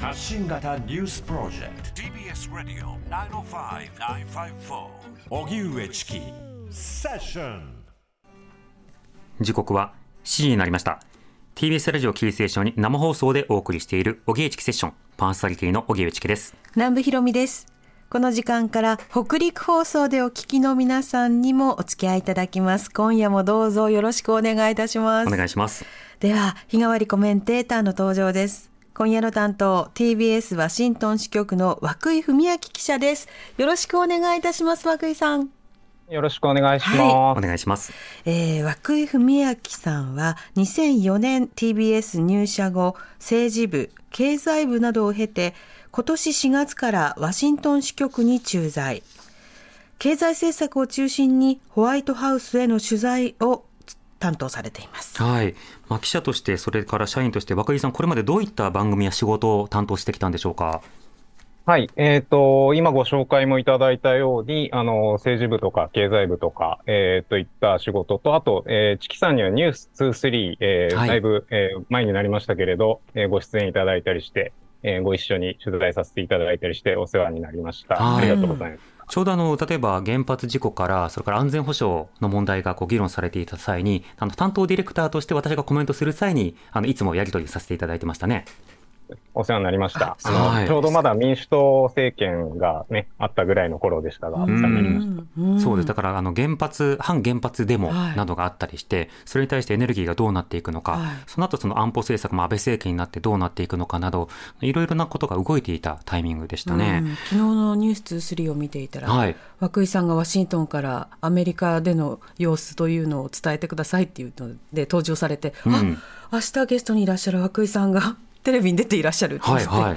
発信型ニュースプロジェクト。TBS ラディオ905-954荻上チキ。セッション時刻は7時になりました。TBS ラジオキーステーションに生放送でお送りしている荻上チキセッション。パーソナリティの荻上チキです。南部ひろみです。この時間から北陸放送でお聞きの皆さんにもお付き合いいただきます。今夜もどうぞよろしくお願いいたします。お願いします。では日替わりコメンテーターの登場です今夜の担当 TBS ワシントン支局の涌井文明記者です。よろしくお願いいたします涌井さん。よろしくお願いします。お願いします。えー、涌井文明さんは2004年 TBS 入社後政治部経済部などを経て今年4月からワシントン支局に駐在。経済政策を中心にホワイトハウスへの取材を担当されていますはい、まあ、記者としてそれから社員として涌井さんこれまでどういった番組や仕事を担当してきたんでしょうか？はい。えっ、と、今ご紹介もいただいたように、あの、政治部とか経済部とか、えーといった仕事と、あと、えー、チキさんにはニュース23、えーはいだいぶ、えー前になりましたけれど、えーご出演いただいたりして、えーご一緒に取材させていただいたりしてお世話になりました。はいありがとうございます。ちょうどあの例えば原発事故からそれから安全保障の問題がこう議論されていた際にあの担当ディレクターとして私がコメントする際にあのいつもやり取りさせていただいてましたね。お世話になりました。あはいの、ちょうどまだ民主党政権がね、あったぐらいの頃でしたが、そうです。だからあの原発反原発デモはい。などがあったりして、それに対してエネルギーがどうなっていくのか、はい。その後その安保政策も安倍政権になってどうなっていくのかなどいろいろなことが動いていたタイミングでしたね。うん。昨日のニュース23を見ていたら、はい。涌井さんがワシントンからアメリカでの様子というのを伝えてくださいっていうので登場されて、うん。あ明日ゲストにいらっしゃる涌井さんがテレビに出ていらっしゃるって言って、はいはい。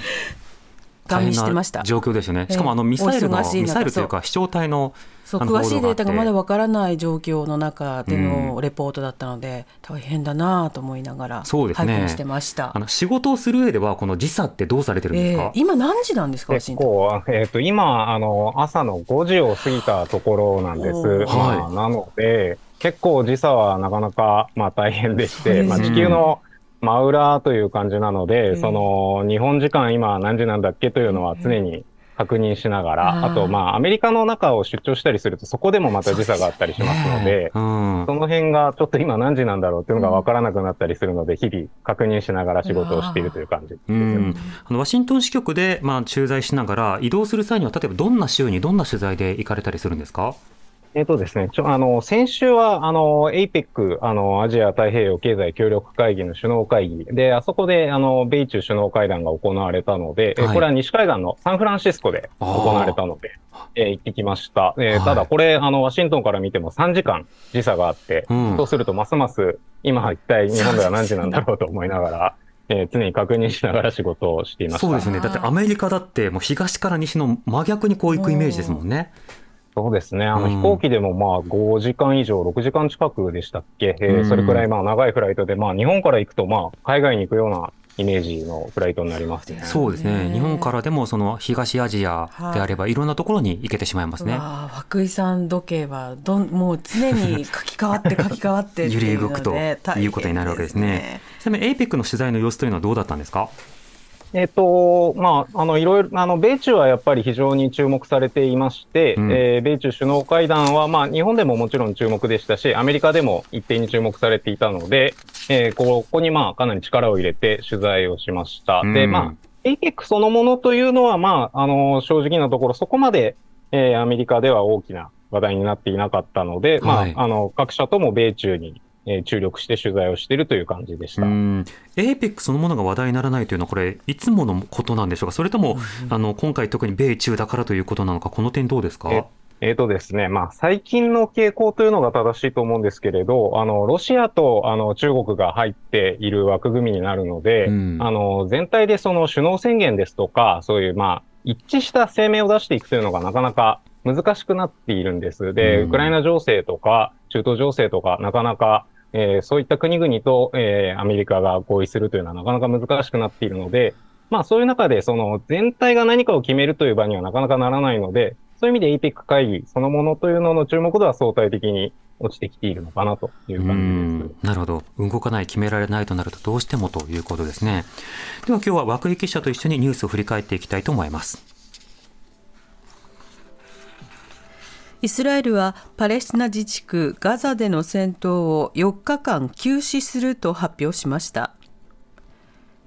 ガン見してました。大変な状況ですよね。ええ。しかもあのミサイルの、お忙しい中ミサイルというか飛翔体の詳しいデータがまだわからない状況の中でのレポートだったので、大変だなと思いながらそうですね。してました。あ。の仕事をする上ではこの時差ってどうされてるんですか、えー今何時なんですか結構、えっ、と、今、あの、朝の5時を過ぎたところなんです。はい。なので、結構時差はなかなか、まあ大変でして、まあ地球の真裏という感じなので、ええその、日本時間今何時なんだっけというのは常に確認しながら、あと、まあ、アメリカの中を出張したりすると、そこでもまた時差があったりしますので、うん。その辺がちょっと今何時なんだろうっていうのが分からなくなったりするので、日々確認しながら仕事をしているという感じです。うん、あのワシントン支局で、まあ、駐在しながら移動する際には例えばどんな州にどんな取材で行かれたりするんですか？えっとですね、ちょ、あの、先週は、あの、APEC、あの、アジア太平洋経済協力会議の首脳会議。で、あそこで、あの、米中首脳会談が行われたので、えはい。これは西海岸のサンフランシスコで行われたので、えー行ってきました。えーはい。ただ、これ、あの、ワシントンから見ても3時間時差があって、うん。そうすると、ますます、今一体日本では何時なんだろうと思いながら、えー常に確認しながら仕事をしていました。そうですね。だってアメリカだってもう東から西の真逆にこう行くイメージですもんね。そうですね。あの、うん飛行機でもまあ5時間以上、6時間近くでしたっけ、えーうんそれくらいまあ長いフライトで、まあ日本から行くとまあ海外に行くようなイメージのフライトになりますね。そうですねね日本からでもその東アジアであればいろんなところに行けてしまいますね。わあ涌井さん時計はどんもう常に書き換わって 書き換わってって揺いうのれ動くということになるわけですね。ちなみに APEC の取材の様子というのはどうだったんですか？えっ、と、まあ、あの、いろいろ、あの、米中はやっぱり非常に注目されていまして、うん。えー米中首脳会談は、まあ、日本でももちろん注目でしたし、アメリカでも一定に注目されていたので、えーここにまあ、かなり力を入れて取材をしました。で、うん。まあ、APEC そのものというのは、まあ、あの、正直なところ、そこまで、えーアメリカでは大きな話題になっていなかったので、はい。まあ、あの、各社とも米中に、えー注力して取材をしているという感じでした。うん。APEC そのものが話題にならないというのはこれいつものことなんでしょうか？それとも、あの今回特に米中だからということなのかこの点どうですか？ええーとですね、まあ、最近の傾向というのが正しいと思うんですけれど、あの、ロシアと、あの、中国が入っている枠組みになるので、うん。あの、全体でその首脳宣言ですとか、そういう、まあ、一致した声明を出していくというのがなかなか難しくなっているんです。で、うん。ウクライナ情勢とか、中東情勢とか、なかなか、えーそういった国々と、えーアメリカが合意するというのはなかなか難しくなっているので、まあそういう中でその全体が何かを決めるという場にはなかなかならないので、そういう意味で APEC 会議そのものというのの注目度は相対的に落ちてきているのかなという感じです。なるほど。動かない、決められないとなるとどうしてもということですね。では今日は涌井記者と一緒にニュースを振り返っていきたいと思います。イスラエルはパレスチナ自治区ガザでの戦闘を4日間休止すると発表しました。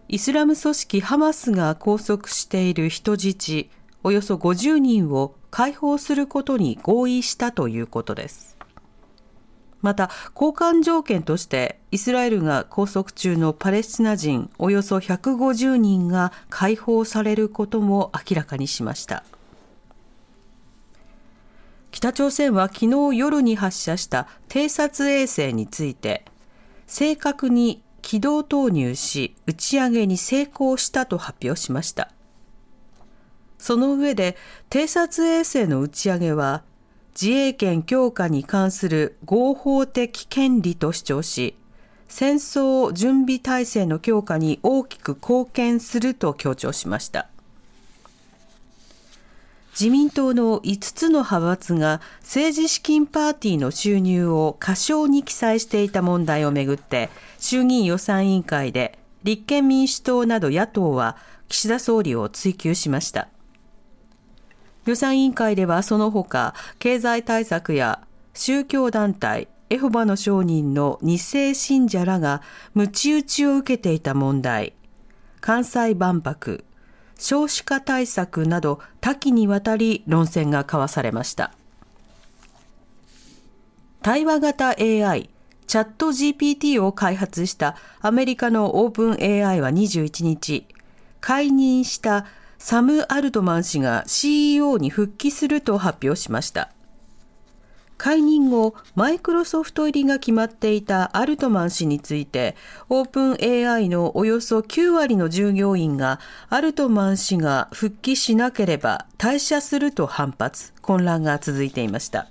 イスラム組織ハマスが拘束している人質およそ50人を解放することに合意したということです。また、交換条件としてイスラエルが拘束中のパレスチナ人およそ150人が解放されることも明らかにしました。北朝鮮は昨日夜に発射した偵察衛星について正確に軌道投入し打ち上げに成功したと発表しました。その上で偵察衛星の打ち上げは自衛権強化に関する合法的権利と主張し戦争準備体制の強化に大きく貢献すると強調しました。自民党の5つの派閥が政治資金パーティーの収入を過小に記載していた問題をめぐって衆議院予算委員会で立憲民主党など野党は岸田総理を追及しました。予算委員会ではその他経済対策や宗教団体エホバの証人の二世信者らが鞭打ちを受けていた問題関西万博少子化対策など多岐にわたり論戦が交わされました。対話型 AI チャット GPT を開発したアメリカのオープン AI は21日解任したサム・アルトマン氏が CEO に復帰すると発表しました。解任後、マイクロソフト入りが決まっていたアルトマン氏について、オープン AI のおよそ9割の従業員が、アルトマン氏が復帰しなければ退社すると反発、混乱が続いていました。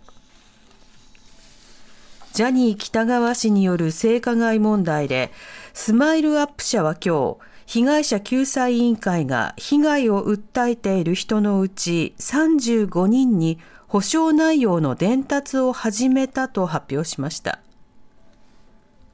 ジャニー喜多川氏による性加害問題で、スマイルアップ社は今日、被害者救済委員会が被害を訴えている人のうち35人に保証内容の伝達を始めたと発表しました。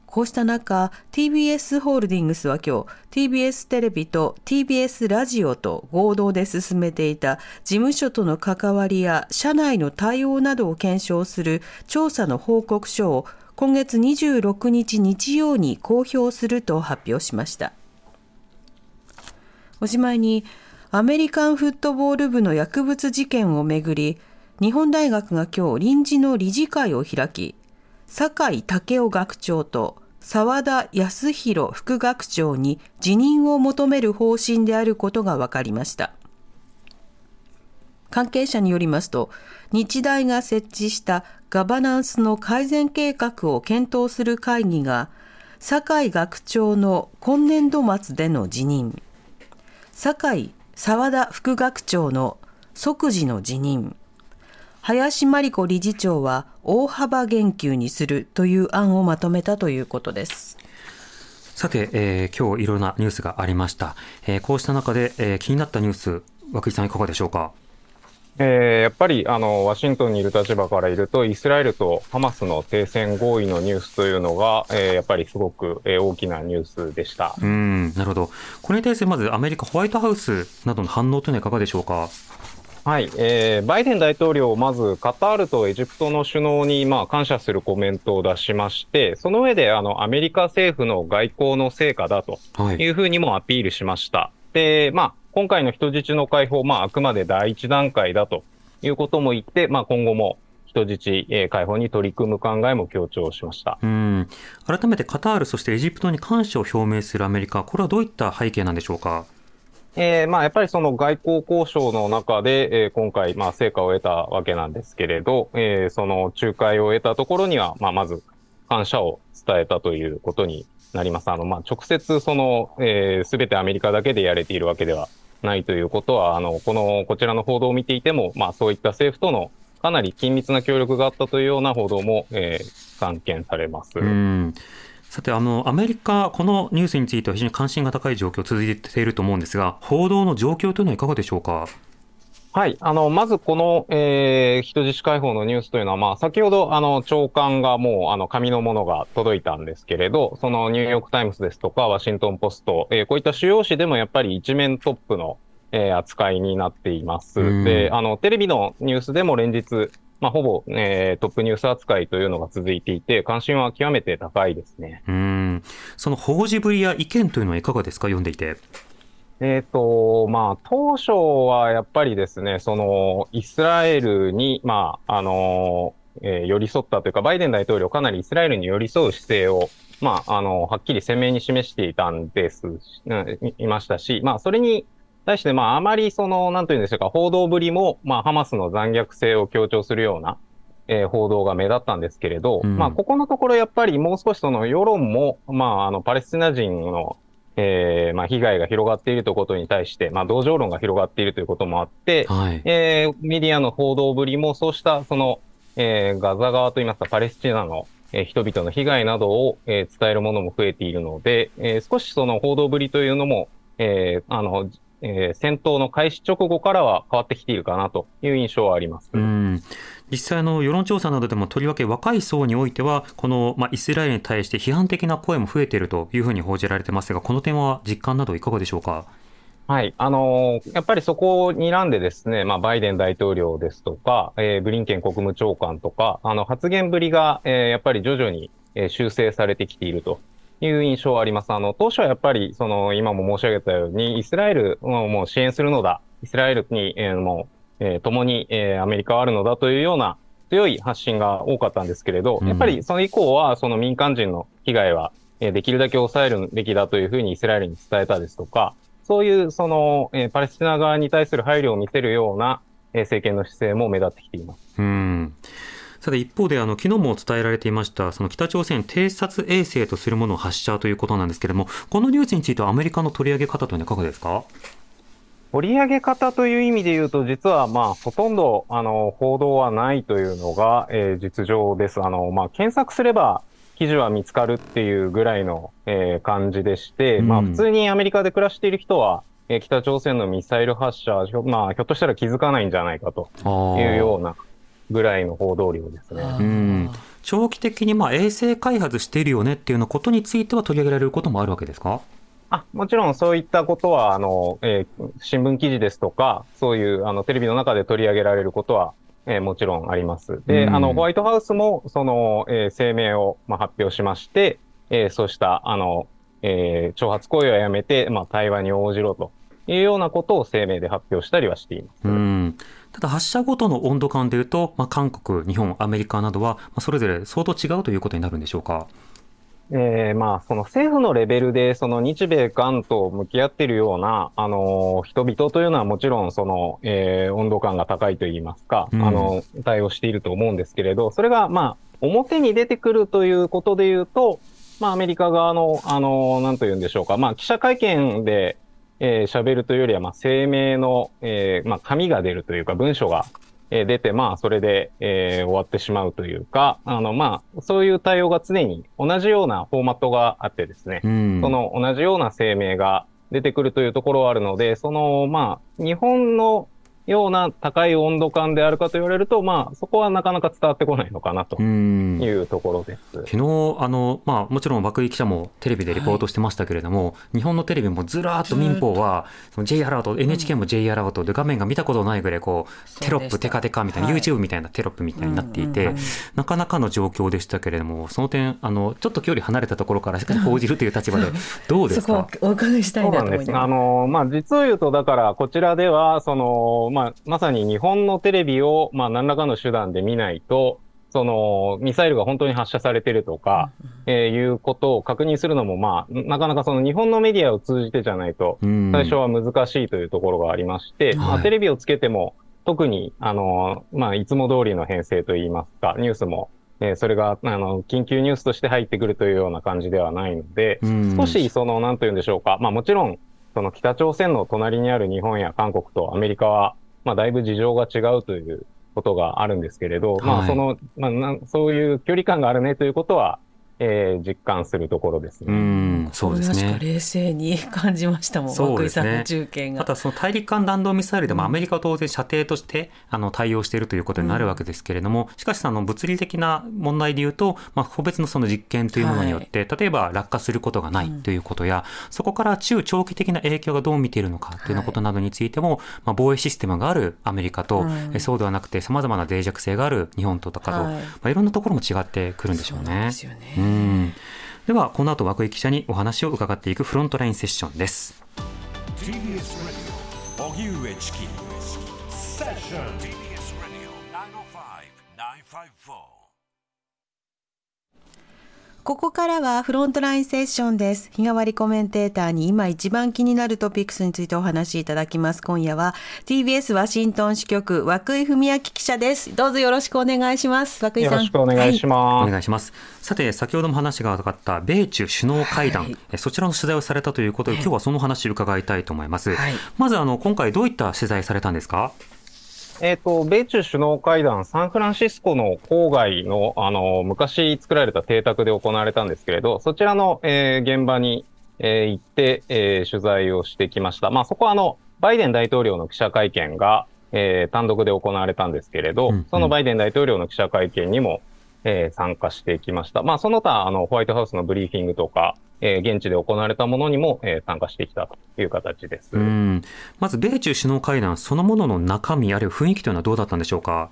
こうした中、TBS ホールディングスは今日、TBS テレビと TBS ラジオと合同で進めていた事務所との関わりや社内の対応などを検証する調査の報告書を今月26日日曜に公表すると発表しました。おしまいに、アメリカンフットボール部の薬物事件をめぐり、日本大学が今日臨時の理事会を開き、酒井武雄学長と澤田康弘副学長に辞任を求める方針であることが分かりました。関係者によりますと、日大が設置したガバナンスの改善計画を検討する会議が、酒井学長の今年度末での辞任、酒井澤田副学長の即時の辞任、林真理子理事長は大幅減給にするという案をまとめたということです。さて、えー、今日いろいろなニュースがありました。えー、こうした中で、えー、気になったニュース、涌井さんいかがでしょうか？えー、やっぱりあのワシントンにいる立場からいると、イスラエルとハマスの停戦合意のニュースというのが、えー、やっぱりすごく、えー、大きなニュースでしたうんなるほど、これに対してまずアメリカ、ホワイトハウスなどの反応というのはいかがでしょうか？はい、えー、バイデン大統領、まずカタールとエジプトの首脳に、まあ、感謝するコメントを出しまして、その上であのアメリカ政府の外交の成果だというふうにもアピールしました。はい、で、まあ、今回の人質の解放、まあ、あくまで第一段階だということも言って、まあ、今後も人質解放に取り組む考えも強調しましたうん改めてカタール、そしてエジプトに感謝を表明するアメリカ、これはどういった背景なんでしょうか？えー、まあ、やっぱりその外交交渉の中で、えー、今回、まあ、成果を得たわけなんですけれど、えー、その仲介を得たところには、まあ、まず感謝を伝えたということになります。あの、まあ、直接その、えー、てアメリカだけでやれているわけではないということは、あの、この、こちらの報道を見ていても、まあ、そういった政府とのかなり緊密な協力があったというような報道も、えー、散見されます。うんさてあの、アメリカ、このニュースについては非常に関心が高い状況続いていると思うんですが、報道の状況というのはいかがでしょうか？はい。あの、まずこの、えー、人質解放のニュースというのは、まあ、先ほど、あの、長官がもう、あの、紙のものが届いたんですけれど、そのニューヨークタイムズですとか、ワシントンポスト、えー、こういった主要紙でもやっぱり一面トップの、えー、扱いになっています。で、あの、テレビのニュースでも連日、まあ、ほぼ、えー、トップニュース扱いというのが続いていて、関心は極めて高いですね。うん。その報じぶりや意見というのはいかがですか、読んでいて。えっ、ー、と、まあ、当初はやっぱりですね、その、イスラエルに、まあ、あの、えー、寄り添ったというか、バイデン大統領かなりイスラエルに寄り添う姿勢を、まあ、あの、はっきり鮮明に示していたんです、いましたし、まあ、それに対して、まあ、あまりその、なんというんでしょうか、報道ぶりも、まあ、ハマスの残虐性を強調するような、えー、報道が目立ったんですけれど、うん、まあ、ここのところやっぱりもう少しその世論も、まあ、あの、パレスチナ人のえー、まあ、被害が広がっているということに対して、まあ、同情論が広がっているということもあって、はい、えー、メディアの報道ぶりも、そうした、その、えー、ガザ側といいますか、パレスチナの、えー、人々の被害などを、えー、伝えるものも増えているので、えー、少しその報道ぶりというのも、えー、あの、えー、戦闘の開始直後からは変わってきているかなという印象はあります。うん実際の世論調査などでもとりわけ若い層においてはこの、まあ、イスラエルに対して批判的な声も増えているというふうに報じられてますがこの点は実感などいかがでしょうか？はい。あのー、やっぱりそこを睨んでですね、まあ、バイデン大統領ですとか、えー、ブリンケン国務長官とか、あの、発言ぶりが、えー、やっぱり徐々に、えー、修正されてきているという印象はあります。あの、当初はやっぱり、その、今も申し上げたように、イスラエルをもう支援するのだ、イスラエルに、えー、もう、えー、共に、えー、アメリカはあるのだというような強い発信が多かったんですけれど、やっぱりその以降は、その民間人の被害は、えー、できるだけ抑えるべきだというふうにイスラエルに伝えたですとか、そういう、その、えー、パレスチナ側に対する配慮を見せるような、えー、政権の姿勢も目立ってきています。うんさて一方であの昨日も伝えられていましたその北朝鮮偵察衛星とするものを発射ということなんですけれどもこのニュースについてはアメリカの取り上げ方というのはいかがですか？取り上げ方という意味で言うと、実はまあ、ほとんど、あの、報道はないというのが、えー、実情です。あの、まあ、検索すれば、記事は見つかるっていうぐらいの、えー、感じでして、うん、まあ、普通にアメリカで暮らしている人は、えー、北朝鮮のミサイル発射、まあ、ひょっとしたら気づかないんじゃないかというようなぐらいの報道量ですね。うん長期的にまあ衛星開発しているよねっていうのことについては取り上げられることもあるわけですか？あもちろんそういったことは、あの、えー、新聞記事ですとか、そういうあのテレビの中で取り上げられることは、えー、もちろんあります。で、あの、ホワイトハウスも、その、えー、声明を、まあ、発表しまして、えー、そうした、あの、えー、挑発行為はやめて、まあ、対話に応じろというようなことを声明で発表したりはしています。うんただ発射ごとの温度感でいうと、まあ、韓国、日本、アメリカなどは、まあ、それぞれ相当違うということになるんでしょうか？えー、まあ、その政府のレベルで、その日米韓と向き合っているような、あの、人々というのはもちろん、その、えー、温度感が高いといいますか、うん、あの、対応していると思うんですけれど、それが、まあ、表に出てくるということで言うと、まあ、アメリカ側の、あの、なんと言うんでしょうか、まあ、記者会見で、えー、喋るというよりは、まあ、声明の、えー、まあ、紙が出るというか、文書が、えー、出て、まあ、それで、えー、終わってしまうというか、あの、まあ、そういう対応が常に同じようなフォーマットがあってですね、うん、その同じような声明が出てくるというところはあるので、その、まあ、日本のような高い温度感であるかと言われると、まあ、そこはなかなか伝わってこないのかなというところです。昨日あの、まあ、もちろん涌井記者もテレビでリポートしてましたけれども、はい、日本のテレビもずらっと民放は、その J アラート、NHK も J アラートで画面が見たことないぐらいこう、テロップテカテカみたいな、はい、YouTube みたいなテロップみたいになっていて、なかなかの状況でしたけれども、その点、あのちょっと距離離れたところからしっかり報じるという立場で、どうですか？そこお伺いしたいなと思います。あのまあ、実を言うと、だから、こちらでは、その、まあ、まさに日本のテレビを、まあ、何らかの手段で見ないと、その、ミサイルが本当に発射されてるとか、えー、いうことを確認するのも、まあ、なかなかその日本のメディアを通じてじゃないと、最初は難しいというところがありまして、まあ、テレビをつけても、特に、あの、まあ、いつも通りの編成といいますか、ニュースも、えー、それが、あの、緊急ニュースとして入ってくるというような感じではないので、少し、その、なんというんでしょうか、まあ、もちろん、その北朝鮮の隣にある日本や韓国とアメリカは、まあ、だいぶ事情が違うということがあるんですけれど、はい、まあ、その、まあな、そういう距離感があるねということは、えー、実感するところですね。うん、そうです確かね。冷静に感じましたもん、そうですね。涌井さんの中継が。あとはその大陸間弾道ミサイルでもアメリカは当然射程としてあの対応しているということになるわけですけれども、しかしあの物理的な問題で言うと、まあ、個別のその実験というものによって、例えば落下することがないということや、そこから中長期的な影響がどう見ているのかというようなことなどについても、まあ、防衛システムがあるアメリカと、うんえそうではなくてさまざまな脆弱性がある日本とかと、はい。まあ、いろんなところも違ってくるんでしょうそう。ですよね。うんではこの後涌井記者にお話を伺っていくフロントラインセッションです。TBS Radio 荻上チキ。セッションここからはフロントラインセッションです。日替わりコメンテーターに今一番気になるトピックスについてお話しいただきます。今夜は TBS ワシントン支局、涌井文明記者です。どうぞよろしくお願いします。涌井さん。よろしくお願いしおます。願いします。さて、先ほども話が上がった米中首脳会談、はいえそちらの取材をされたということで、今日はその話を伺いたいと思います。はいまず、あの、今回どういった取材されたんですか？えっ、と、米中首脳会談、サンフランシスコの郊外の、あの、昔作られた邸宅で行われたんですけれど、そちらの、えー現場に、えー行って、えー取材をしてきました。まあ、そこはあの、バイデン大統領の記者会見が、えー単独で行われたんですけれど、うんうんそのバイデン大統領の記者会見にも、えー参加してきました。まあ、その他、あの、ホワイトハウスのブリーフィングとか、えー現地で行われたものにも、えー参加してきたという形です。うん。まず、米中首脳会談そのものの中身、あるいは雰囲気というのはどうだったんでしょうか？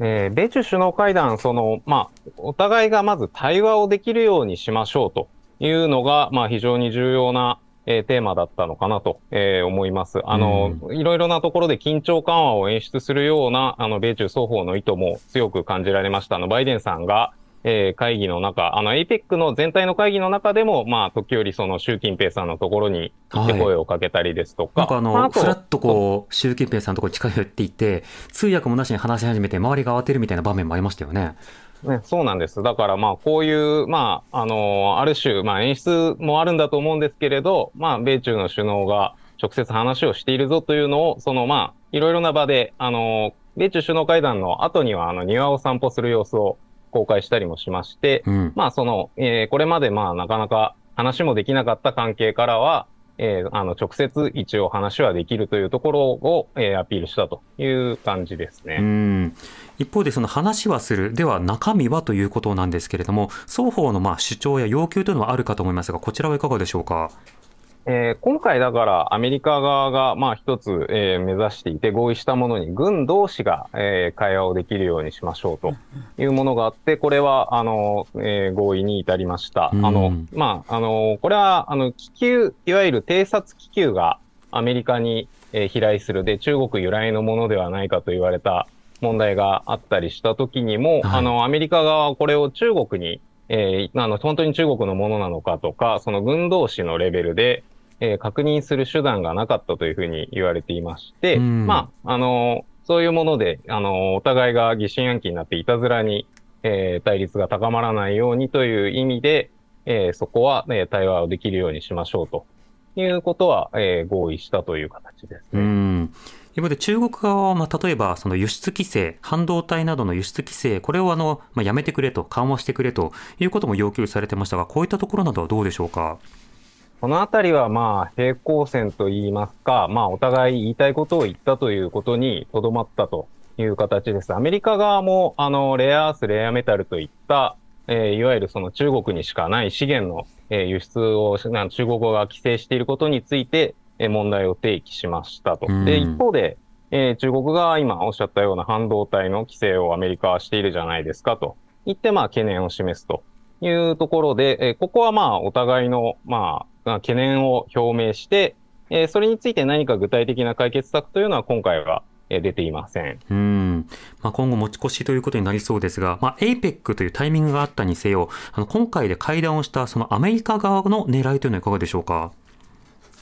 えー米中首脳会談、その、まあ、お互いがまず対話をできるようにしましょうというのが、まあ、非常に重要な、えーテーマだったのかなと、えー思います。あの、いろいろなところで緊張緩和を演出するような、あの、米中双方の意図も強く感じられました。あの、バイデンさんが、えー会議の中、あの、APEC の全体の会議の中でも、まあ、時折その習近平さんのところに行って声をかけたりですとか、なんかあの、ふらっとこう、習近平さんのところに近寄っていって、通訳もなしに話し始めて、周りが慌てるみたいな場面もありましたよね。ね、そうなんです。だからまあこういう、まあ、あのある種、まあ演出もあるんだと思うんですけれど、まあ米中の首脳が直接話をしているぞというのを、そのまあ、いろいろな場で、あの米中首脳会談の後にはあの庭を散歩する様子を公開したりもしまして、うん。まあその、えーこれまでまあなかなか話もできなかった関係からは、えーあの直接一応話はできるというところを、えーアピールしたという感じですね。うん一方でその話はするでは中身はということなんですけれども双方のまあ主張や要求というのはあるかと思いますがこちらはいかがでしょうか？えー今回だからアメリカ側がまあ一つ、えー目指していて合意したものに軍同士が、えー会話をできるようにしましょうというものがあって、これはあの、えー合意に至りました。うん。あの、まあ、あの、これはあの気球、いわゆる偵察気球がアメリカに、えー飛来する。で中国由来のものではないかと言われた問題があったりした時にも、はい。あの、アメリカ側はこれを中国にえーあの、本当に中国のものなのかとか、その軍同士のレベルで、えー確認する手段がなかったというふうに言われていまして、うんまあ、あの、そういうもので、あの、お互いが疑心暗鬼になっていたずらに、えー対立が高まらないようにという意味で、えーそこは、ね、対話をできるようにしましょうということは、えー合意したという形ですうね。ん一方で中国側は、まあ、例えばその輸出規制、半導体などの輸出規制、これをあの、まあ、やめてくれと、緩和してくれということも要求されてましたが、こういったところなどはどうでしょうか？このあたりはまあ平行線といいますか、まあお互い言いたいことを言ったということにとどまったという形です。アメリカ側もあのレアアース、レアメタルといった、えーいわゆるその中国にしかない資源の、えー輸出をな中国語が規制していることについて、問題を提起しましたと。うんで、一方で、えー中国側は今おっしゃったような半導体の規制をアメリカはしているじゃないですかと言って、まあ懸念を示すというところで、えーここはまあお互いの、まあ、懸念を表明して、えーそれについて何か具体的な解決策というのは今回は、えー出ていません。うんまあ、今後持ち越しということになりそうですが、まあ、APEC というタイミングがあったにせよ、あの今回で会談をしたそのアメリカ側の狙いというのはいかがでしょうか？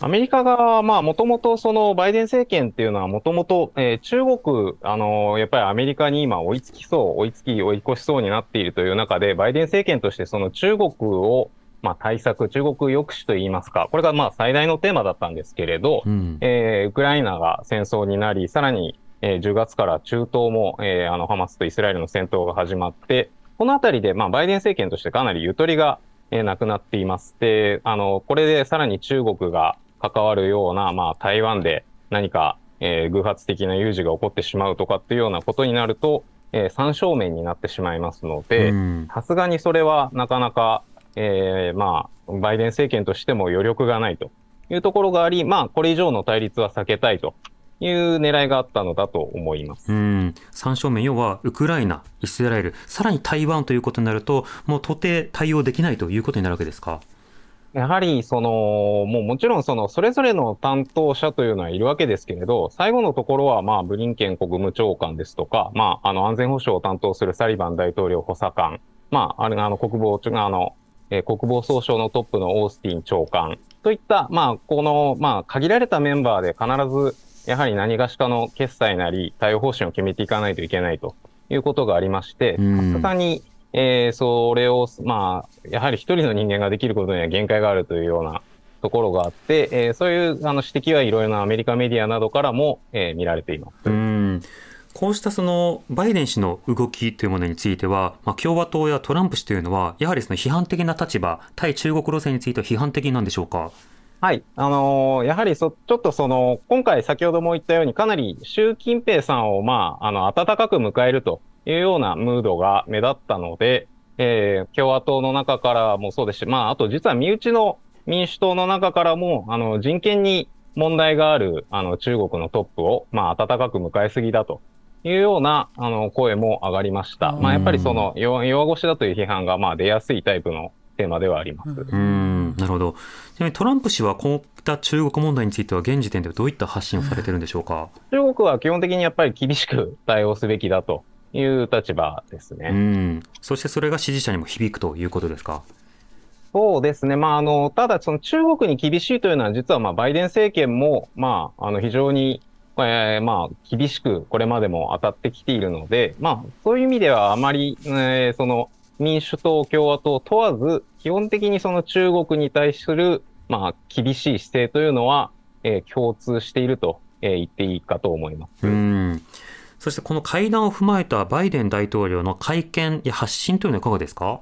アメリカ側は、まあ、もともとそのバイデン政権っていうのはもともと、えー中国、あのーやっぱりアメリカに今追いつきそう、追いつき、追い越しそうになっているという中で、バイデン政権としてその中国を、まあ、対策、中国抑止といいますか、これがまあ最大のテーマだったんですけれど、うんえーウクライナが戦争になり、さらに、えー10月から中東も、えーあの、ハマスとイスラエルの戦闘が始まって、このあたりで、まあ、バイデン政権としてかなりゆとりが、えーなくなっています。で、あの、これでさらに中国が関わるような、まあ、台湾で何か、えー偶発的な有事が起こってしまうとかっていうようなことになると、えー三正面になってしまいますので、うんさすがにそれはなかなか、えーまあ、バイデン政権としても余力がないというところがあり、まあ、これ以上の対立は避けたいという狙いがあったのだと思います。うん、三正面、要はウクライナ、イスラエル、さらに台湾ということになると、もう到底対応できないということになるわけですか？やはり、その、もうもちろんその、それぞれの担当者というのはいるわけですけれど、最後のところは、まあ、ブリンケン国務長官ですとか、まあ、あの、安全保障を担当するサリバン大統領補佐官、まあ、あれが、あの、国防、あの、えー国防総省のトップのオースティン長官といった、まあ、この、まあ、限られたメンバーで必ず、やはり何がしかの決済なり、対応方針を決めていかないといけないということがありまして、うん。さすがに、えーそれを、まあ、やはり一人の人間ができることには限界があるというようなところがあって、えーそういうあの指摘はいろいろなアメリカメディアなどからも、えー見られています。うんこうしたそのバイデン氏の動きというものについては、まあ、共和党やトランプ氏というのは、やはりその批判的な立場、対中国路線については批判的なんでしょうか？はい。あのーやはりそ、ちょっとその、今回先ほども言ったように、かなり習近平さんを、まあ、あの、温かく迎えるというようなムードが目立ったので、えー共和党の中からもそうですし、まあ、あと実は身内の民主党の中からも、あの、人権に問題がある、あの、中国のトップを、まあ、温かく迎えすぎだと。いうような、あの、声も上がりました。まあ、やっぱりその、弱弱腰だという批判が、まあ、出やすいタイプのテーマではあります。うん、なるほど。ちなみにトランプ氏はこういった中国問題については現時点ではどういった発信をされてるんでしょうか？中国は基本的にやっぱり厳しく対応すべきだという立場ですうね。ん、そしてそれが支持者にも響くということですか？そうですね。まあ、あの、ただ、その中国に厳しいというのは、実は、まあ、バイデン政権も、まあ、あの、非常に、えーまあ、厳しく、これまでも当たってきているので、まあ、そういう意味では、あまり、えーその、民主党、共和党問わず、基本的にその中国に対する、まあ、厳しい姿勢というのは、えー共通していると、えー言っていいかと思います。うん。そしてこの会談を踏まえたバイデン大統領の会見や発信というのはいかがですか？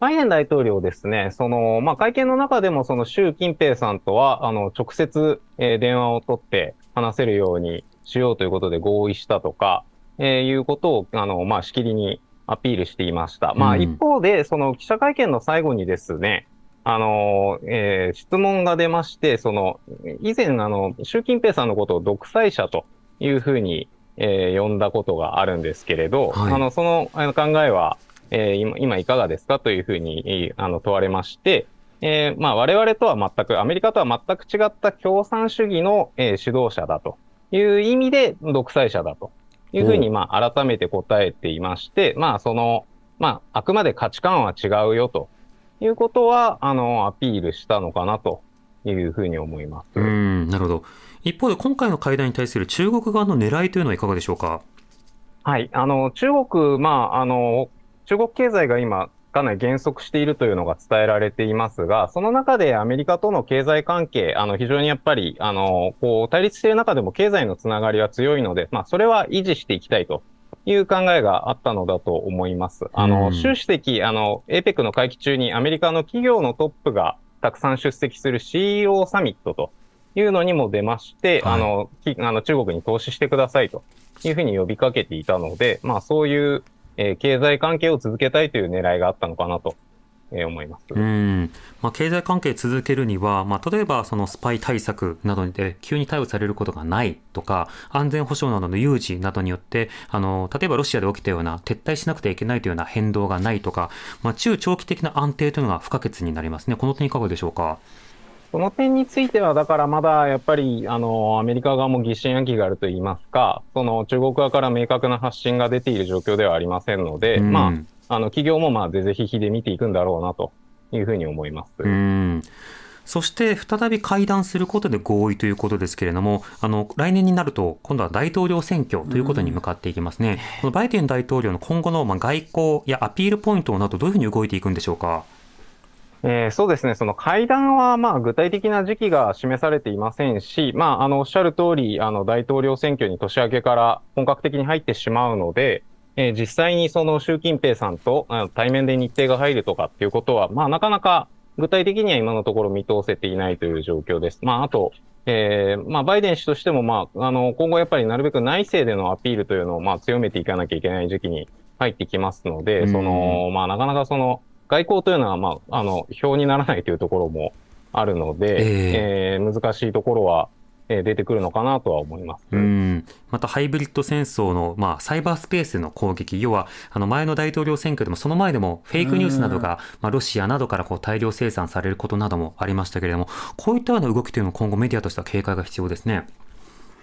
バイデン大統領ですね、その、まあ、会見の中でも、その習近平さんとは、あの、直接、えー電話を取って話せるようにしようということで合意したとか、えーいうことを、あの、まあ、しきりにアピールしていました。まあ、うん一方で、その記者会見の最後にですね、あの、えー質問が出まして、その、以前、あの、習近平さんのことを独裁者というふうに、えー呼んだことがあるんですけれど、はいあの、そのあの考えは、えー今、今いかがですかというふうに、えーあの、問われまして、えーまあ、我々とは全く、アメリカとは全く違った共産主義の、えー指導者だという意味で、独裁者だというふうに、まあ、改めて答えていまして、まあ、その、まあ、あくまで価値観は違うよということは、あの、アピールしたのかなというふうに思います。うん、なるほど。一方で今回の会談に対する中国側の狙いというのはいかがでしょうか？はい。あの、中国、まあ、あの、中国経済が今、かなり減速しているというのが伝えられていますが、その中でアメリカとの経済関係、あの、非常にやっぱり、あの、こう、対立している中でも経済のつながりは強いので、まあ、それは維持していきたいという考えがあったのだと思います。あうの、ん習主席、あの、APEC の会期中にアメリカの企業のトップがたくさん出席する CEO サミットというのにも出まして、はいあの、きあの中国に投資してくださいというふうに呼びかけていたので、まあそういう、えー経済関係を続けたいという狙いがあったのかなと、えー思います。うんまあ、経済関係続けるには、まあ、例えばそのスパイ対策などで急に逮捕されることがないとか安全保障などの有事などによってあの例えばロシアで起きたような撤退しなくてはいけないというような変動がないとか、まあ、中長期的な安定というのが不可欠になりますねこの点いかがでしょうか？その点については、だからまだやっぱり、あの、アメリカ側も疑心暗鬼があると言いますか、その中国側から明確な発信が出ている状況ではありませんので、うんまあ、あの、企業もまあ、ぜぜひひで見ていくんだろうなというふうに思います。うんそして再び会談することで合意ということですけれども、あの来年になると、今度は大統領選挙ということに向かっていきますね、このバイデン大統領の今後のまあ外交やアピールポイントなど、どういうふうに動いていくんでしょうか？えーそうですね、その会談は、まあ、具体的な時期が示されていませんし、まあ、あの、おっしゃる通り、あの、大統領選挙に年明けから本格的に入ってしまうので、えー実際にその習近平さんと対面で日程が入るとかっていうことは、まあなかなか具体的には今のところ見通せていないという状況です。まああと、えーまあバイデン氏としても、まあ、あの、今後やっぱりなるべく内政でのアピールというのを、まあ強めていかなきゃいけない時期に入ってきますので、うんその、まあなかなかその、外交というのは、まあ、あの、表にならないというところもあるので、ええー難しいところは、えー出てくるのかなとは思います。うんまたハイブリッド戦争の、まあ、サイバースペースの攻撃、要はあの前の大統領選挙でもその前でもフェイクニュースなどが、まあ、ロシアなどからこう大量生産されることなどもありましたけれども、こういったような動きというのも今後メディアとしては警戒が必要ですね。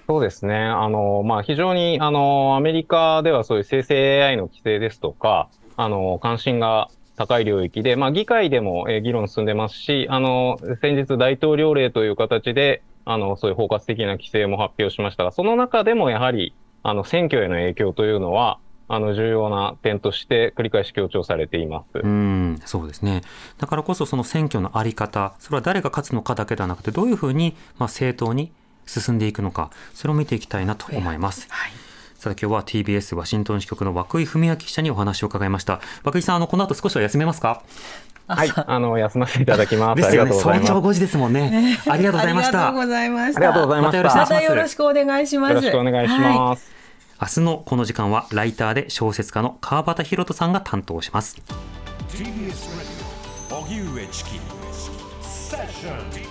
そうですね。あの、まあ、非常に、あの、アメリカではそういう生成 AI の規制ですとか、あの、関心が高い領域で、まあ、議会でも、えー議論進んでますし、あの、先日大統領令という形で、あの、そういう包括的な規制も発表しましたが、その中でもやはり、あの、選挙への影響というのは、あの、重要な点として繰り返し強調されています。うん、そうですね。だからこそその選挙のあり方、それは誰が勝つのかだけではなくて、どういうふうに、まあ、正当に進んでいくのか、それを見ていきたいなと思います。はい。さあ今日は TBS ワシントン支局の涌井文明記者にお話を伺いました。涌井さん、あの、この後少しは休めますか？はい。あの、休ませていただきます。ありですよね。がとうございます。早朝5時ですもんね。ありがとうございましたありがとう。ございました。ありがとうございました。またよろしくお願いしますまたよろしくお願いします。よろしくお願いしはます。明日のこの時間はライターで小説家の川端弘人さんが担当します。TBS Radio 荻上チキセッション